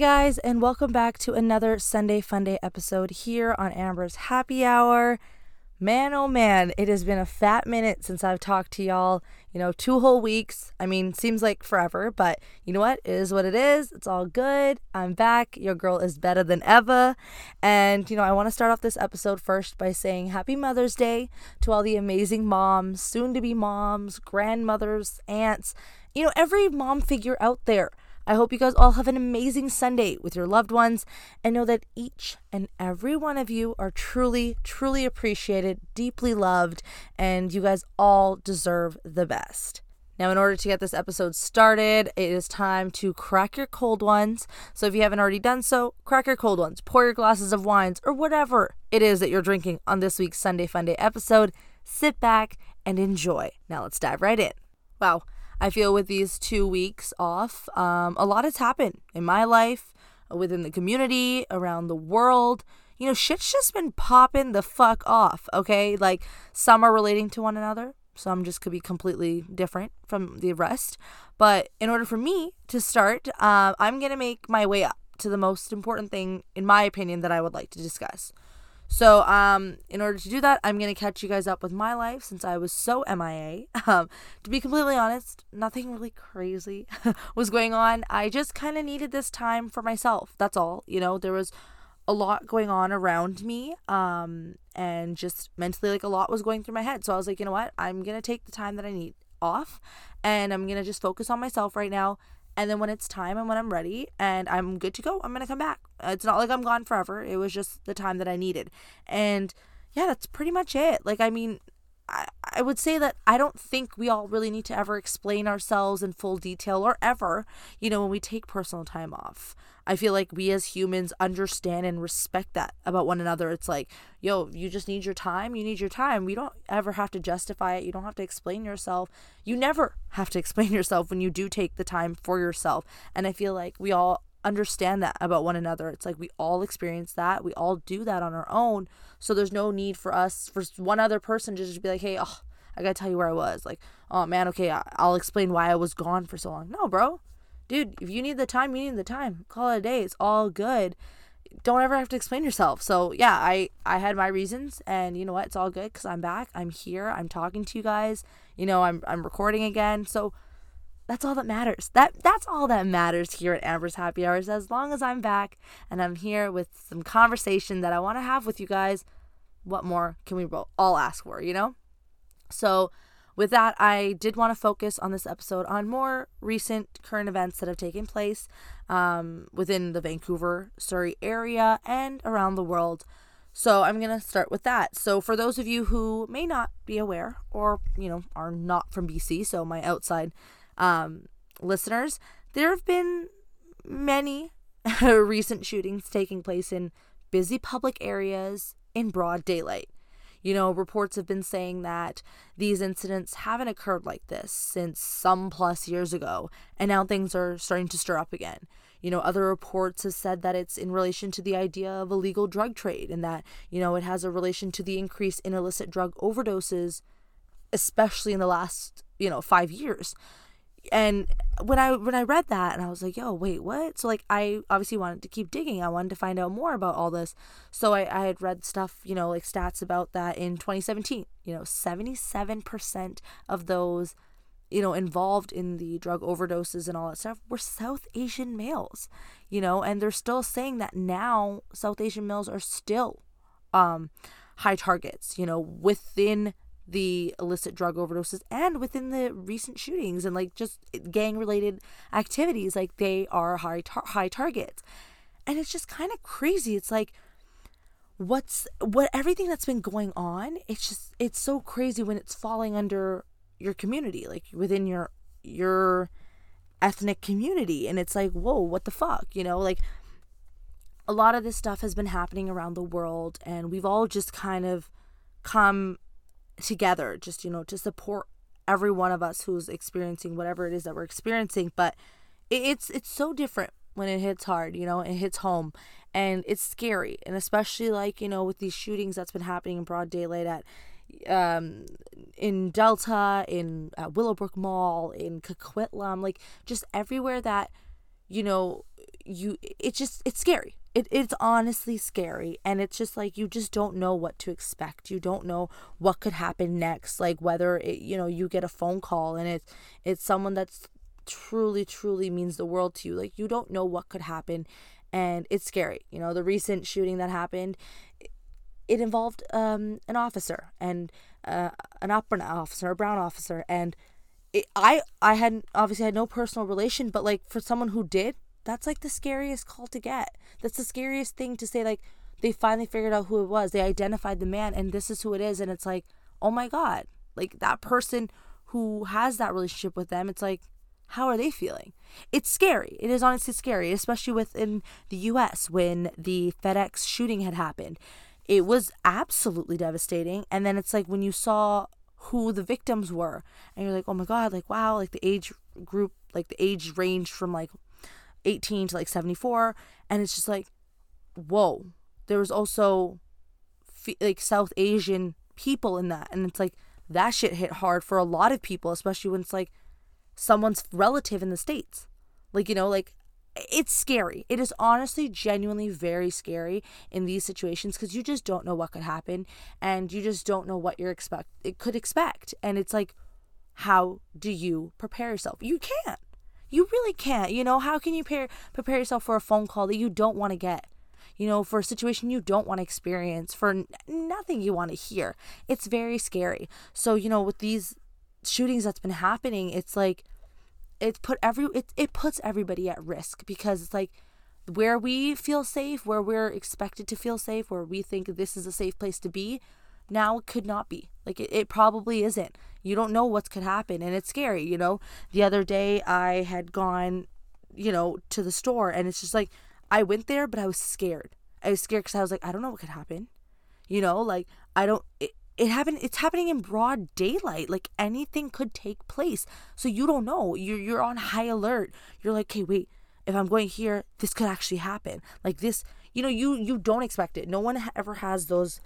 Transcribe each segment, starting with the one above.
guys, and welcome back to another Sunday Funday episode here on Amber's Happy Hour. Man, oh man, it has been a fat minute since I've talked to y'all. You know, two whole weeks. I mean, seems like forever, but you know what? It is what it is. It's all good. I'm back. Your girl is better than ever. And, you know, I want to start off this episode first by saying Happy Mother's Day to all the amazing moms, soon to be moms, grandmothers, aunts, you know, every mom figure out there. I hope you guys all have an amazing Sunday with your loved ones and know that each and every one of you are truly, truly appreciated, deeply loved, and you guys all deserve the best. Now, in order to get this episode started, it is time to crack your cold ones. So, if you haven't already done so, crack your cold ones, pour your glasses of wines, or whatever it is that you're drinking on this week's Sunday Funday episode. Sit back and enjoy. Now, let's dive right in. Wow. I feel with these two weeks off, um, a lot has happened in my life, within the community, around the world. You know, shit's just been popping the fuck off, okay? Like, some are relating to one another, some just could be completely different from the rest. But in order for me to start, uh, I'm gonna make my way up to the most important thing, in my opinion, that I would like to discuss. So, um, in order to do that, I'm gonna catch you guys up with my life since I was so MIA. Um, to be completely honest, nothing really crazy was going on. I just kind of needed this time for myself. That's all. You know, there was a lot going on around me, um, and just mentally, like a lot was going through my head. So I was like, you know what? I'm gonna take the time that I need off, and I'm gonna just focus on myself right now and then when it's time and when I'm ready and I'm good to go, I'm going to come back. It's not like I'm gone forever. It was just the time that I needed. And yeah, that's pretty much it. Like, I mean, I, I would say that I don't think we all really need to ever explain ourselves in full detail or ever, you know, when we take personal time off. I feel like we as humans understand and respect that about one another. It's like, yo, you just need your time. You need your time. We don't ever have to justify it. You don't have to explain yourself. You never have to explain yourself when you do take the time for yourself. And I feel like we all understand that about one another. It's like we all experience that. We all do that on our own. So there's no need for us, for one other person to just be like, hey, oh, I gotta tell you where I was. Like, oh man, okay, I'll explain why I was gone for so long. No, bro dude, if you need the time, you need the time. Call it a day. It's all good. Don't ever have to explain yourself. So yeah, I I had my reasons, and you know what? It's all good because I'm back. I'm here. I'm talking to you guys. You know, I'm I'm recording again. So that's all that matters. That that's all that matters here at Amber's Happy Hours. As long as I'm back and I'm here with some conversation that I want to have with you guys, what more can we all ask for? You know. So with that, I did want to focus on this episode on more recent current events that have taken place um, within the Vancouver, Surrey area and around the world. So I'm going to start with that. So for those of you who may not be aware or, you know, are not from BC, so my outside um, listeners, there have been many recent shootings taking place in busy public areas in broad daylight. You know, reports have been saying that these incidents haven't occurred like this since some plus years ago, and now things are starting to stir up again. You know, other reports have said that it's in relation to the idea of illegal drug trade and that, you know, it has a relation to the increase in illicit drug overdoses, especially in the last, you know, five years and when I when I read that and I was like, yo, wait, what? So like I obviously wanted to keep digging. I wanted to find out more about all this. So I, I had read stuff, you know, like stats about that in 2017. You know, 77% of those, you know, involved in the drug overdoses and all that stuff were South Asian males. You know, and they're still saying that now South Asian males are still um high targets, you know, within the illicit drug overdoses and within the recent shootings and like just gang related activities like they are high tar- high targets. And it's just kind of crazy. It's like what's what everything that's been going on it's just it's so crazy when it's falling under your community like within your your ethnic community. And it's like whoa what the fuck you know? Like a lot of this stuff has been happening around the world and we've all just kind of come together just you know to support every one of us who's experiencing whatever it is that we're experiencing. But it's it's so different when it hits hard you know it hits home. And it's scary. And especially like you know with these shootings that's been happening in broad daylight at um in delta in uh, willowbrook mall in coquitlam like just everywhere that you know you it's just it's scary. It, it's honestly scary. And it's just like you just don't know what to expect. You don't know what could happen next. Like whether it, you know you get a phone call and it's it's someone that's truly truly means the world to you. Like you don't know what could happen. And it's scary. You know the recent shooting that happened it involved um, an officer and uh, an opera officer a brown officer. And it, i i hadn't obviously had no personal relation but like for someone who did that's like the scariest call to get. That's the scariest thing to say. Like, they finally figured out who it was. They identified the man, and this is who it is. And it's like, oh my God. Like, that person who has that relationship with them, it's like, how are they feeling? It's scary. It is honestly scary, especially within the US when the FedEx shooting had happened. It was absolutely devastating. And then it's like when you saw who the victims were, and you're like, oh my God, like, wow, like the age group, like the age range from like 18 to like 74 and it's just like whoa. There was also like south asian people in that and it's like that shit hit hard for a lot of people especially when it's like someone's relative in the states. Like you know like it's scary. It is honestly genuinely very scary in these situations because you just don't know what could happen and you just don't know what you're expect it could expect and it's like how do you prepare yourself? You can't you really can't. You know, how can you prepare, prepare yourself for a phone call that you don't want to get? You know, for a situation you don't want to experience, for n- nothing you want to hear. It's very scary. So, you know, with these shootings that's been happening, it's like it's put every it, it puts everybody at risk because it's like where we feel safe, where we're expected to feel safe, where we think this is a safe place to be, now it could not be. Like it, it probably isn't. You don't know what's could happen and it's scary, you know. The other day I had gone, you know, to the store and it's just like I went there but I was scared. I was scared cuz I was like I don't know what could happen. You know, like I don't it, it happened it's happening in broad daylight like anything could take place so you don't know you're you're on high alert you're like okay wait if i'm going here this could actually happen like this you know you you don't expect it no one ever has those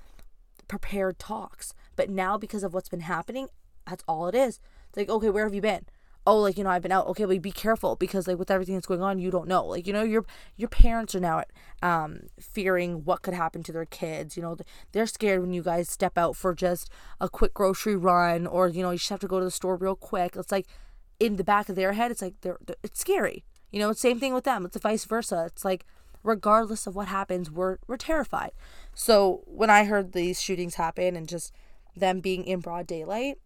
prepared talks. But now, because of what's been happening, that's all it is. It's like, okay, where have you been? Oh, like you know, I've been out. Okay, but be careful because like with everything that's going on, you don't know. Like you know, your your parents are now um fearing what could happen to their kids. You know, they're scared when you guys step out for just a quick grocery run, or you know, you just have to go to the store real quick. It's like in the back of their head, it's like they're, they're it's scary. You know, same thing with them. It's a vice versa. It's like regardless of what happens, we're we're terrified. So when I heard these shootings happen and just them being in broad daylight,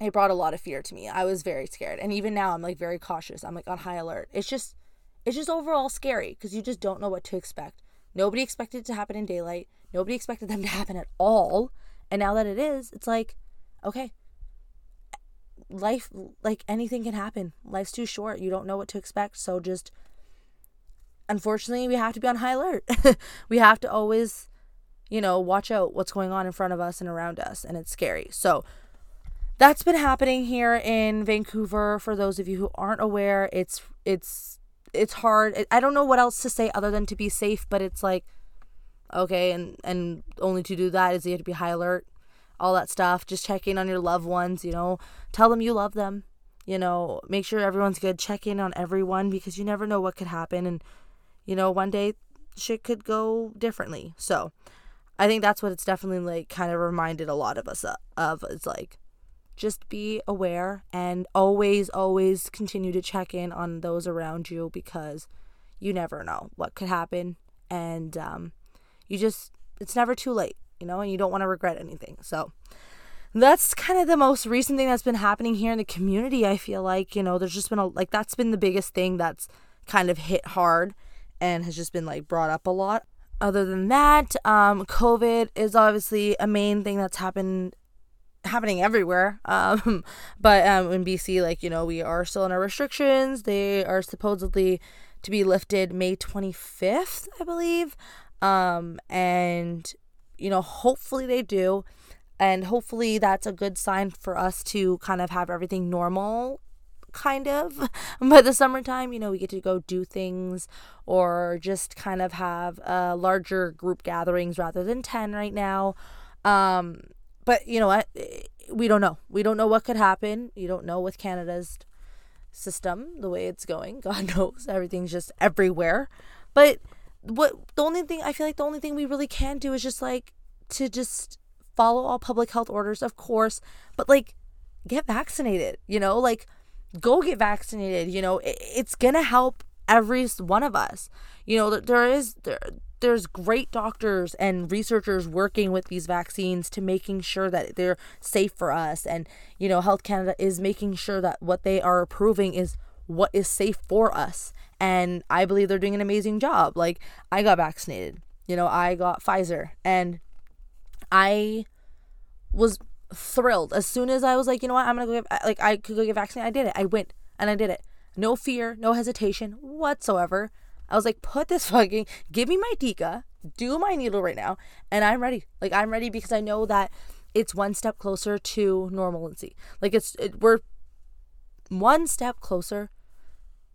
it brought a lot of fear to me. I was very scared. And even now I'm like very cautious. I'm like on high alert. It's just it's just overall scary because you just don't know what to expect. Nobody expected it to happen in daylight. Nobody expected them to happen at all. And now that it is, it's like, okay, life, like anything can happen. Life's too short. You don't know what to expect. So just unfortunately, we have to be on high alert. we have to always, you know, watch out what's going on in front of us and around us, and it's scary. So, that's been happening here in Vancouver. For those of you who aren't aware, it's it's it's hard. I don't know what else to say other than to be safe, but it's like okay, and and only to do that is you have to be high alert, all that stuff. Just checking on your loved ones, you know, tell them you love them, you know, make sure everyone's good. Check in on everyone because you never know what could happen and you know, one day shit could go differently. So I think that's what it's definitely like kind of reminded a lot of us of. It's like just be aware and always, always continue to check in on those around you because you never know what could happen. And um, you just, it's never too late, you know, and you don't want to regret anything. So that's kind of the most recent thing that's been happening here in the community. I feel like, you know, there's just been a, like, that's been the biggest thing that's kind of hit hard and has just been like brought up a lot. Other than that, um, COVID is obviously a main thing that's happened happening everywhere. Um, but um, in BC, like you know, we are still in our restrictions. They are supposedly to be lifted May 25th, I believe. Um, and you know, hopefully they do. And hopefully that's a good sign for us to kind of have everything normal kind of by the summertime you know we get to go do things or just kind of have uh, larger group gatherings rather than 10 right now. Um, but you know what? We don't know. We don't know what could happen. You don't know with canada's system the way it's going. God knows. Everything's just everywhere. But what the only thing I feel like the only thing we really can do is just like to just follow all public health orders, of course, but like get vaccinated, you know, like go get vaccinated, you know, it, it's going to help every one of us. You know, there is there there's great doctors and researchers working with these vaccines to making sure that they're safe for us. And you know health canada is making sure that what they are approving is what is safe for us. And i believe they're doing an amazing job. Like i got vaccinated you know i got pfizer. And i was thrilled as soon as i was like you know what i'm gonna go get like i could go get vaccinated i did it i went and i did it no fear no hesitation whatsoever I was like, put this fucking, give me my Dika, do my needle right now, and I'm ready. Like I'm ready because I know that it's one step closer to normalcy. Like it's it, we're one step closer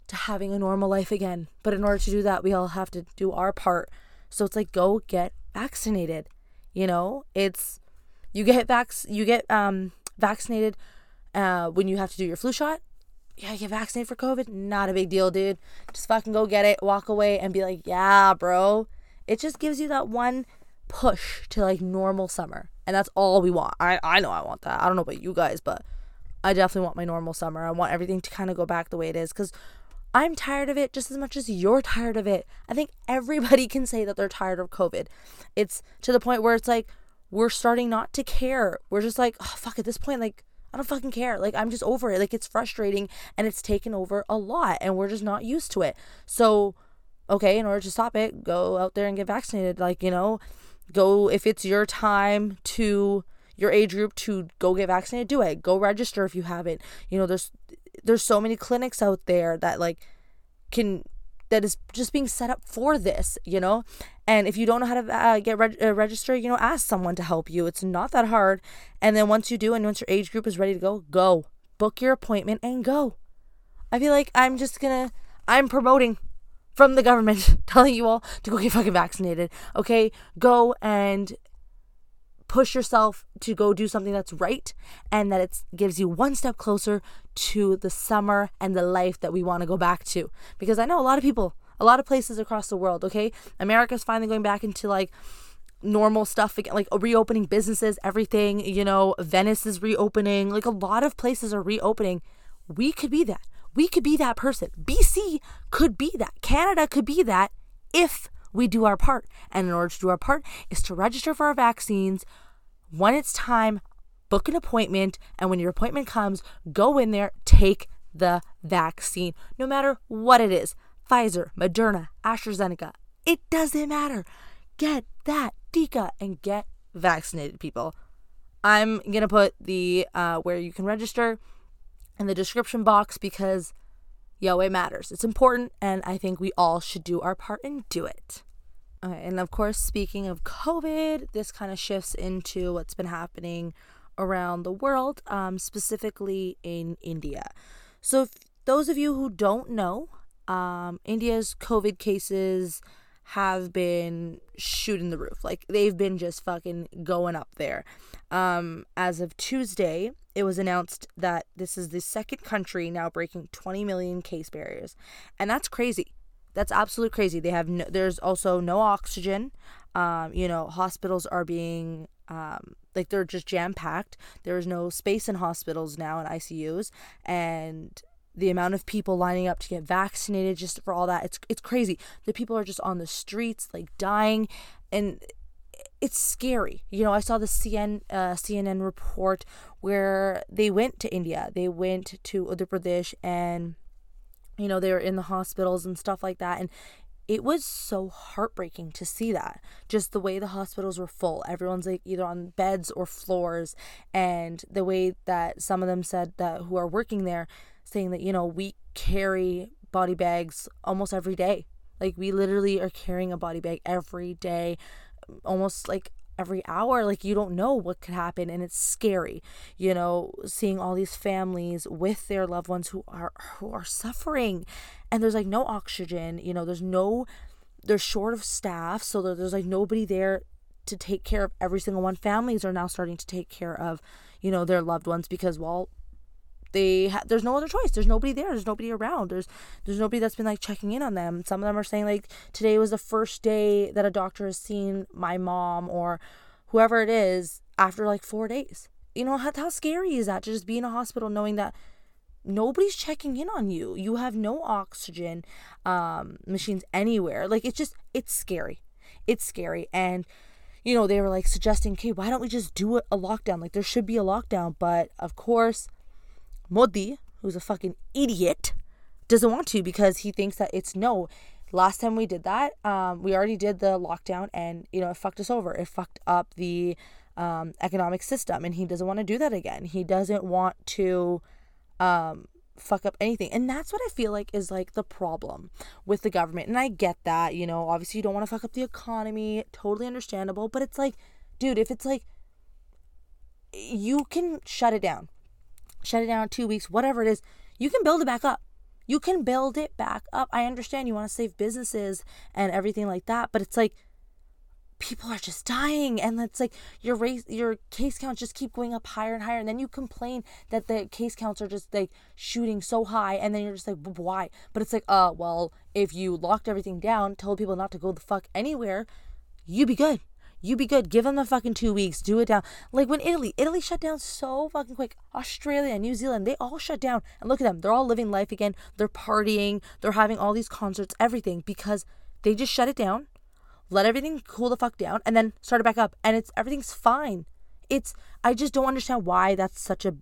to having a normal life again. But in order to do that, we all have to do our part. So it's like go get vaccinated. You know, it's you get vax you get um vaccinated uh when you have to do your flu shot yeah, you get vaccinated for COVID. Not a big deal, dude. Just fucking go get it, walk away, and be like, yeah, bro. It just gives you that one push to like normal summer. And that's all we want. I, I know I want that. I don't know about you guys, but I definitely want my normal summer. I want everything to kind of go back the way it is because I'm tired of it just as much as you're tired of it. I think everybody can say that they're tired of COVID. It's to the point where it's like we're starting not to care. We're just like, oh, fuck, at this point, like, I don't fucking care. Like, I'm just over it. Like, it's frustrating and it's taken over a lot and we're just not used to it. So, okay, in order to stop it, go out there and get vaccinated. Like, you know, go if it's your time to your age group to go get vaccinated, do it. Go register if you haven't. You know, there's there's so many clinics out there that like can that is just being set up for this, you know? And if you don't know how to uh, get reg- uh, registered, you know, ask someone to help you. It's not that hard. And then once you do, and once your age group is ready to go, go. Book your appointment and go. I feel like I'm just gonna, I'm promoting from the government telling you all to go get fucking vaccinated. Okay? Go and push yourself to go do something that's right and that it gives you one step closer to the summer and the life that we want to go back to. Because I know a lot of people, a lot of places across the world, okay? America's finally going back into like normal stuff again, like reopening businesses, everything, you know, Venice is reopening, like a lot of places are reopening. We could be that. We could be that person. BC could be that. Canada could be that if we do our part. And in order to do our part is to register for our vaccines when it's time, book an appointment, and when your appointment comes, go in there, take the vaccine, no matter what it is Pfizer, Moderna, AstraZeneca. It doesn't matter. Get that Dika and get vaccinated, people. I'm going to put the uh, where you can register in the description box because, yo, it matters. It's important, and I think we all should do our part and do it. Okay, and of course, speaking of COVID, this kind of shifts into what's been happening around the world, um, specifically in India. So, those of you who don't know, um, India's COVID cases have been shooting the roof. Like they've been just fucking going up there. Um, as of Tuesday, it was announced that this is the second country now breaking 20 million case barriers. And that's crazy. That's absolutely crazy. They have no, there's also no oxygen. Um, you know, hospitals are being um, like they're just jam packed. There's no space in hospitals now in ICUs, and the amount of people lining up to get vaccinated just for all that it's it's crazy. The people are just on the streets like dying, and it's scary. You know, I saw the CN, uh, CNN report where they went to India, they went to Uttar Pradesh, and you know, they were in the hospitals and stuff like that. And it was so heartbreaking to see that. Just the way the hospitals were full. Everyone's like either on beds or floors. And the way that some of them said that who are working there, saying that, you know, we carry body bags almost every day. Like we literally are carrying a body bag every day, almost like every hour. Like you don't know what could happen and it's scary you know seeing all these families with their loved ones who are who are suffering. And there's like no oxygen you know there's no they're short of staff so there's like nobody there to take care of every single one. Families are now starting to take care of you know their loved ones because well they ha- there's no other choice. There's nobody there. There's nobody around. There's there's nobody that's been like checking in on them. Some of them are saying like today was the first day that a doctor has seen my mom or whoever it is after like four days. You know how, how scary is that to just be in a hospital knowing that nobody's checking in on you. You have no oxygen um, machines anywhere. Like it's just it's scary. It's scary. And you know they were like suggesting okay why don't we just do a lockdown? Like there should be a lockdown but of course Modi, who's a fucking idiot, doesn't want to because he thinks that it's no. Last time we did that, um, we already did the lockdown and, you know, it fucked us over. It fucked up the um, economic system and he doesn't want to do that again. He doesn't want to um, fuck up anything. And that's what I feel like is like the problem with the government. And I get that, you know, obviously you don't want to fuck up the economy, totally understandable. But it's like, dude, if it's like, you can shut it down shut it down two weeks, whatever it is, you can build it back up. You can build it back up. I understand you want to save businesses and everything like that, but it's like people are just dying and it's like your race your case counts just keep going up higher and higher and then you complain that the case counts are just like shooting so high and then you're just like why but it's like uh well if you locked everything down told people not to go the fuck anywhere you'd be good you be good. Give them the fucking two weeks. Do it down. Like when Italy, Italy shut down so fucking quick. Australia, New Zealand, they all shut down. And look at them. They're all living life again. They're partying. They're having all these concerts, everything because they just shut it down, let everything cool the fuck down, and then start it back up. And it's everything's fine. It's I just don't understand why that's such a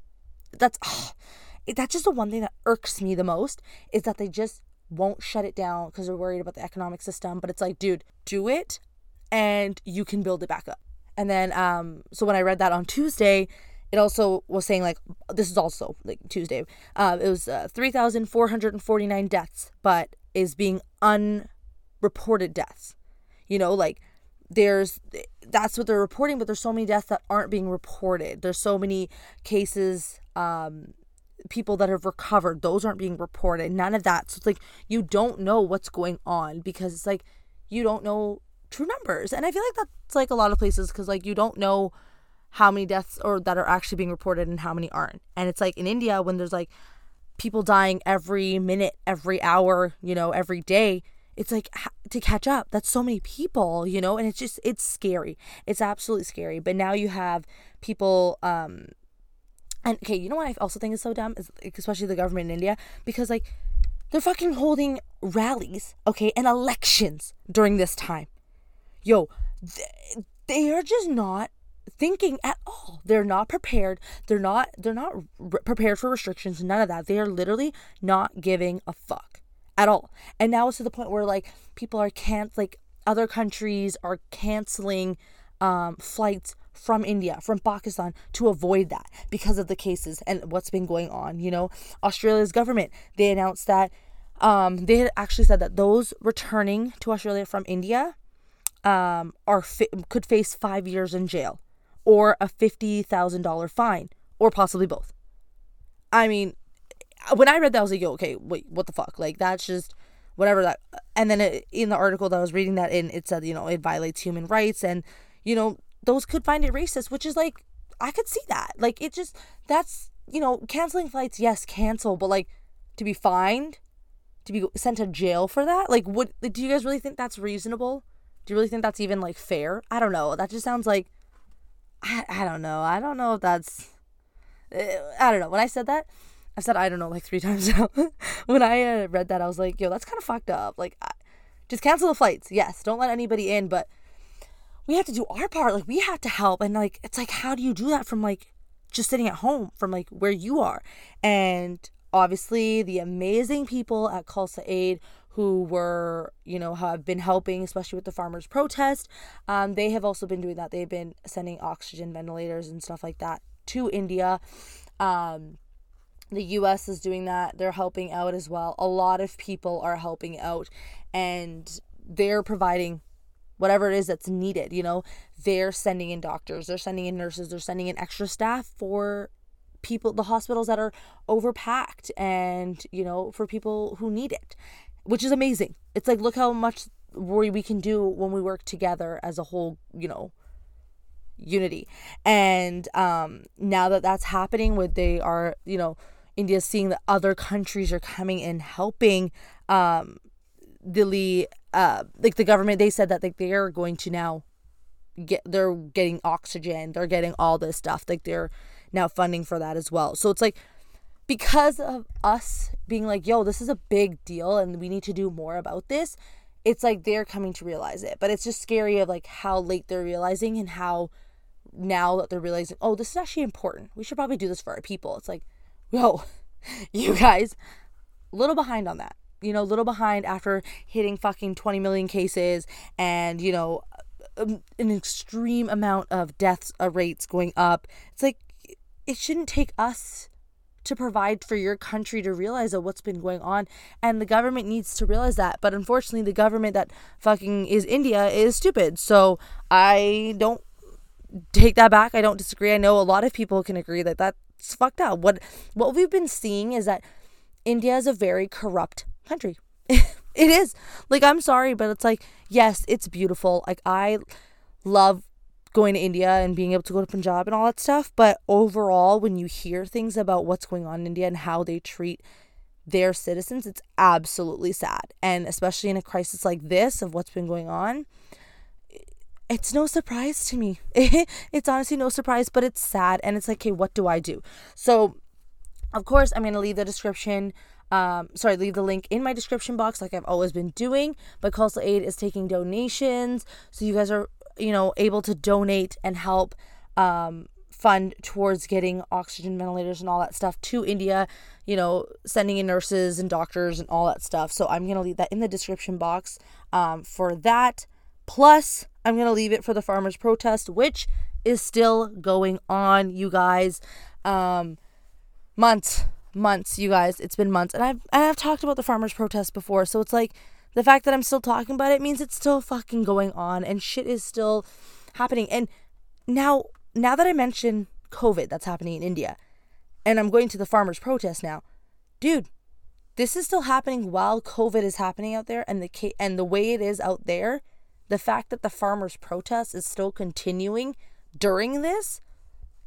that's oh, that's just the one thing that irks me the most is that they just won't shut it down because they're worried about the economic system. But it's like, dude, do it and you can build it back up. And then, um, so when I read that on Tuesday, it also was saying like this is also like Tuesday. Uh, it was uh, three thousand four hundred and forty nine deaths, but is being unreported deaths. You know, like there's that's what they're reporting, but there's so many deaths that aren't being reported. There's so many cases, um, people that have recovered, those aren't being reported. None of that. So it's like you don't know what's going on because it's like you don't know true numbers. And I feel like that's like a lot of places because like you don't know how many deaths or that are actually being reported and how many aren't. And it's like in India when there's like people dying every minute, every hour, you know, every day. It's like to catch up. That's so many people, you know, and it's just it's scary. It's absolutely scary. But now you have people um and okay, you know what I also think is so dumb is especially the government in India because like they're fucking holding rallies, okay, and elections during this time yo, they are just not thinking at all. They're not prepared. They're not they're not re- prepared for restrictions, none of that. They are literally not giving a fuck at all. And now it's to the point where like people are can't like other countries are canceling um, flights from India, from Pakistan to avoid that because of the cases and what's been going on. You know, Australia's government, they announced that um, they had actually said that those returning to Australia from India um, are fi- could face five years in jail or a $50,000 fine or possibly both. I mean, when I read that, I was like, yo, okay, wait, what the fuck? Like, that's just whatever that. And then it, in the article that I was reading that in, it said, you know, it violates human rights and, you know, those could find it racist, which is like, I could see that. Like, it just, that's, you know, canceling flights, yes, cancel, but like, to be fined, to be sent to jail for that, like, what, do you guys really think that's reasonable? Do you really think that's even like fair? I don't know. That just sounds like I, I don't know. I don't know if that's eh, I don't know. When I said that, I said I don't know like three times now. when I uh, read that, I was like, yo, that's kind of fucked up. Like, I, just cancel the flights. Yes, don't let anybody in, but we have to do our part. Like, we have to help. And like, it's like, how do you do that from like just sitting at home from like where you are? And obviously, the amazing people at Khalsa Aid who were, you know, have been helping, especially with the farmers' protest. Um, they have also been doing that. They've been sending oxygen ventilators and stuff like that to India. Um, the US is doing that. They're helping out as well. A lot of people are helping out and they're providing whatever it is that's needed. You know, they're sending in doctors, they're sending in nurses, they're sending in extra staff for people, the hospitals that are overpacked and, you know, for people who need it which is amazing. It's like look how much we can do when we work together as a whole, you know, unity. And um now that that's happening with they are, you know, India's seeing that other countries are coming and helping um, the uh, like the government. They said that like they are going to now get they're getting oxygen, they're getting all this stuff. Like they're now funding for that as well. So it's like because of us being like, yo, this is a big deal and we need to do more about this, it's like they're coming to realize it. But it's just scary of like how late they're realizing and how now that they're realizing, oh, this is actually important. We should probably do this for our people. It's like, yo, you guys, a little behind on that. You know, a little behind after hitting fucking 20 million cases and, you know, um, an extreme amount of deaths uh, rates going up. It's like, it shouldn't take us to provide for your country to realize of what's been going on and the government needs to realize that. But unfortunately the government that fucking is india is stupid. So i don't take that back. I don't disagree. I know a lot of people can agree that that's fucked up. What what we've been seeing is that india is a very corrupt country. It is. Like i'm sorry but it's like yes it's beautiful. Like i love going to India and being able to go to Punjab and all that stuff. But overall, when you hear things about what's going on in India and how they treat their citizens, it's absolutely sad. And especially in a crisis like this of what's been going on, it's no surprise to me. it's honestly no surprise, but it's sad. And it's like, okay, what do I do? So, of course, I'm going to leave the description. Um, sorry, leave the link in my description box like I've always been doing. But Khalsa Aid is taking donations. So you guys are you know, able to donate and help um, fund towards getting oxygen ventilators and all that stuff to India, you know, sending in nurses and doctors and all that stuff. So I'm going to leave that in the description box um, for that. Plus, I'm going to leave it for the farmers' protest, which is still going on, you guys. Um, months, months, you guys. It's been months. And I've, and I've talked about the farmers' protest before. So it's like, the fact that I'm still talking about it means it's still fucking going on and shit is still happening. And now, now that I mention COVID that's happening in India, and I'm going to the farmers' protest now, dude, this is still happening while COVID is happening out there, and the and the way it is out there, the fact that the farmers' protest is still continuing during this,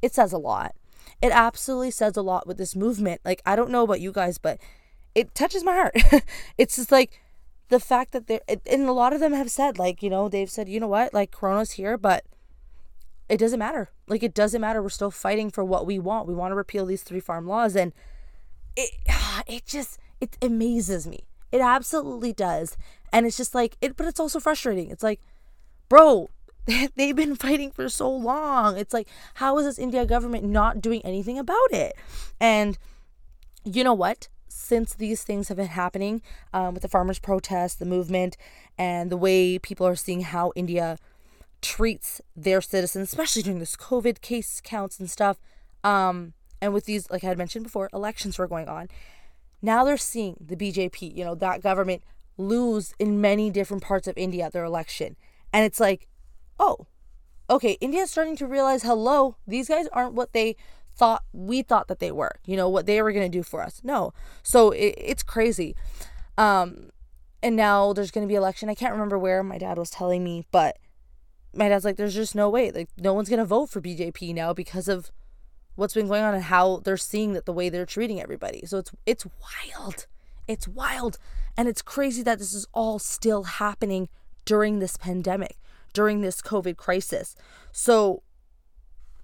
it says a lot. It absolutely says a lot with this movement. Like I don't know about you guys, but it touches my heart. it's just like the fact that they're and a lot of them have said like you know they've said you know what? Like corona's here but it doesn't matter. Like it doesn't matter. We're still fighting for what we want. We want to repeal these three farm laws. And it it just it amazes me. It absolutely does. And it's just like it but it's also frustrating. It's like bro they've been fighting for so long. It's like how is this india government not doing anything about it? And you know what since these things have been happening um, with the farmers' protest, the movement, and the way people are seeing how India treats their citizens, especially during this COVID case counts and stuff. Um, and with these, like I had mentioned before, elections were going on. Now they're seeing the BJP, you know, that government lose in many different parts of India their election. And it's like, oh, okay, India's starting to realize, hello, these guys aren't what they thought we thought that they were, you know, what they were going to do for us. No. So it, it's crazy. Um, and now there's going to be election. I can't remember where my dad was telling me, but my dad's like, there's just no way. Like, no one's going to vote for BJP now because of what's been going on and how they're seeing that the way they're treating everybody. So it's, it's wild. It's wild. And it's crazy that this is all still happening during this pandemic, during this COVID crisis. So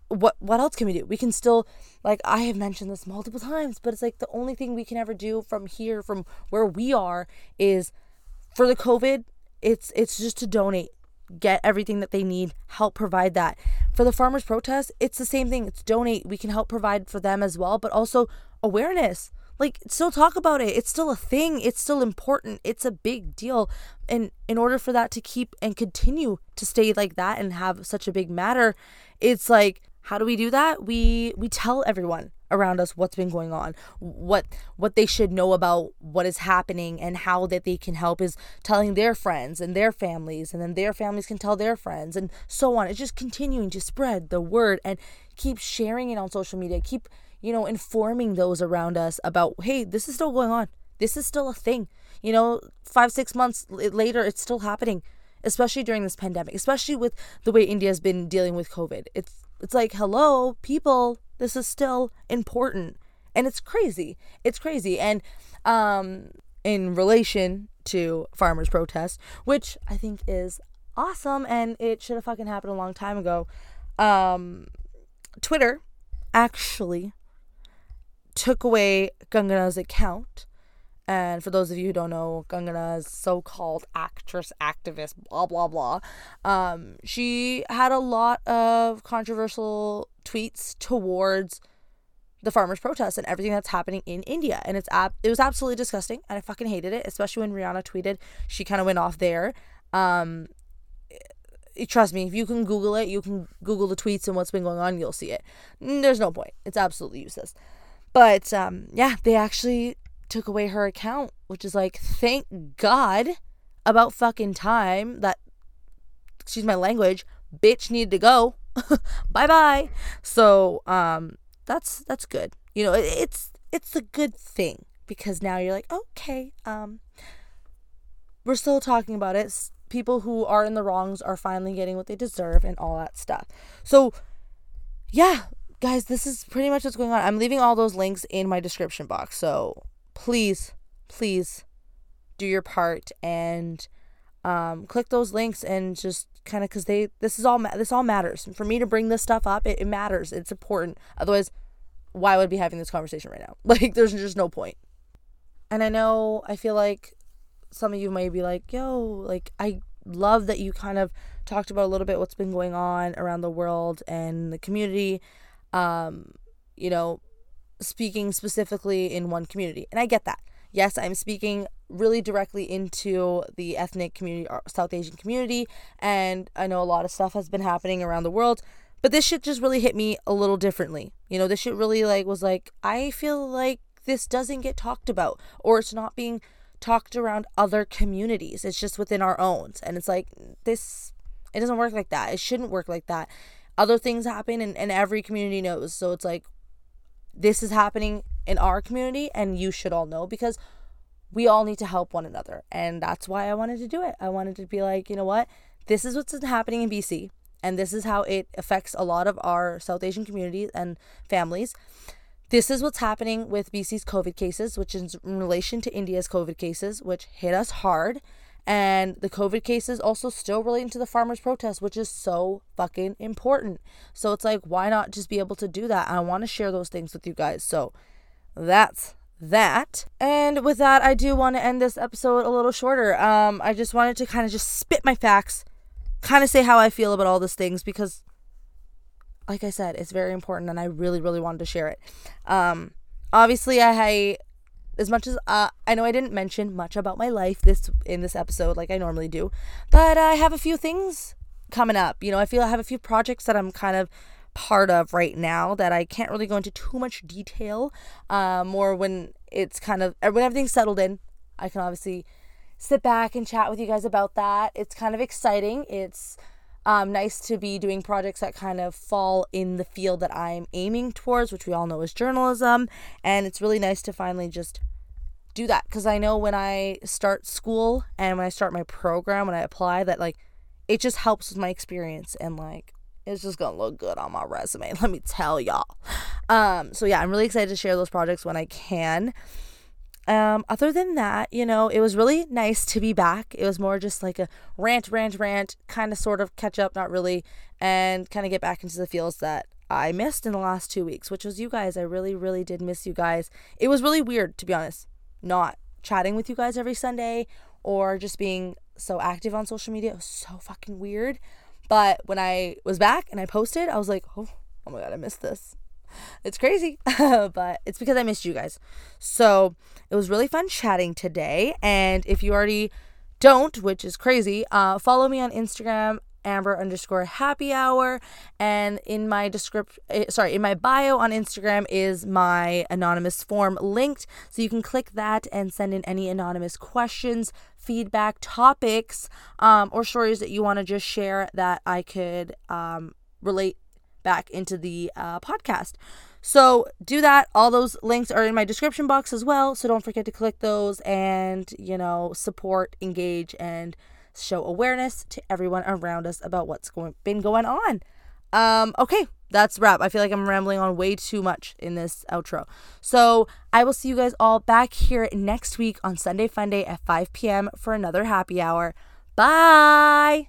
what what else can we do? We can still like I have mentioned this multiple times, but it's like the only thing we can ever do from here from where we are is for the COVID, it's it's just to donate, get everything that they need, help provide that. For the farmers protest, it's the same thing. It's donate. We can help provide for them as well, but also awareness. Like still talk about it. It's still a thing. It's still important. It's a big deal. And in order for that to keep and continue to stay like that and have such a big matter, it's like how do we do that? We we tell everyone around us what's been going on, what what they should know about what is happening and how that they can help is telling their friends and their families and then their families can tell their friends and so on. It's just continuing to spread the word and keep sharing it on social media. Keep, you know, informing those around us about, "Hey, this is still going on. This is still a thing." You know, 5 6 months later it's still happening especially during this pandemic, especially with the way India's been dealing with COVID. It's it's like, hello, people, this is still important. And it's crazy. It's crazy. And um, in relation to farmers' protest, which I think is awesome and it should have fucking happened a long time ago. Um, Twitter actually took away Kangana's account. And for those of you who don't know, Kangana's so-called actress, activist, blah blah blah, um, she had a lot of controversial tweets towards the farmers' protests and everything that's happening in India, and it's ab- it was absolutely disgusting, and I fucking hated it, especially when Rihanna tweeted. She kind of went off there. Um, trust me, if you can Google it, you can Google the tweets and what's been going on, you'll see it. There's no point. It's absolutely useless. But um, yeah, they actually took away her account, which is like, thank God about fucking time that, excuse my language, bitch needed to go. bye bye. So um, that's that's good. You know, it, it's it's a good thing because now you're like, okay, um, we're still talking about it people who are in the wrongs are finally getting what they deserve and all that stuff. So, yeah, guys, this is pretty much what's going on. I'm leaving all those links in my description box. So, please, please do your part and um, click those links and just kind of because they this is all this all matters. For me to bring this stuff up it, it matters. It's important. Otherwise why would I be having this conversation right now? Like there's just no point. And i know i feel like some of you might be like, yo, like, I love that you kind of talked about a little bit what's been going on around the world and the community. Um, you know, speaking specifically in one community. And I get that. Yes, I'm speaking really directly into the ethnic community, uh, South Asian community, and I know a lot of stuff has been happening around the world, but this shit just really hit me a little differently. You know, this shit really like was like I feel like this doesn't get talked about or it's not being talked around other communities. It's just within our own. And it's like, this, it doesn't work like that. It shouldn't work like that. Other things happen and, and every community knows. So it's like, this is happening in our community and you should all know because we all need to help one another. And that's why I wanted to do it. I wanted to be like, you know what? This is what's happening in BC. And this is how it affects a lot of our South Asian communities and families. This is what's happening with BC's COVID cases, which is in relation to India's COVID cases, which hit us hard. And the COVID cases also still relating to the farmers' protest, which is so fucking important. So it's like, why not just be able to do that? I want to share those things with you guys. So that's that. And with that, I do want to end this episode a little shorter. Um, I just wanted to kind of just spit my facts, kind of say how I feel about all these things because like I said, it's very important, and I really, really wanted to share it. Um, obviously, I, as much as uh, I know I didn't mention much about my life this in this episode, like I normally do, but I have a few things coming up. You know, I feel I have a few projects that I'm kind of part of right now that I can't really go into too much detail. Um, or when it's kind of when everything's settled in, I can obviously sit back and chat with you guys about that. It's kind of exciting. It's um, nice to be doing projects that kind of fall in the field that I'm aiming towards, which we all know is journalism. And it's really nice to finally just do that because I know when I start school and when I start my program, when I apply, that like it just helps with my experience and like it's just gonna look good on my resume. Let me tell y'all. Um, so yeah, I'm really excited to share those projects when I can. Um, other than that, you know, it was really nice to be back. It was more just like a rant, rant, rant, kind of sort of catch up, not really, and kind of get back into the feels that I missed in the last two weeks, which was you guys. I really, really did miss you guys. It was really weird, to be honest, not chatting with you guys every Sunday or just being so active on social media. It was so fucking weird. But when I was back and I posted, I was like, oh, oh my God, I missed this. It's crazy, but it's because I missed you guys. So it was really fun chatting today. And if you already don't, which is crazy, uh, follow me on Instagram amber underscore happy hour and in my description eh, sorry in my bio on instagram is my anonymous form linked so you can click that and send in any anonymous questions feedback topics um, or stories that you want to just share that i could um, relate back into the uh, podcast. So do that. All those links are in my description box as well. So don't forget to click those and, you know, support, engage, and show awareness to everyone around us about what's going been going on. Um, okay, that's wrap. I feel like I'm rambling on way too much in this outro. So I will see you guys all back here next week on Sunday Funday at 5 p.m. for another happy hour. Bye.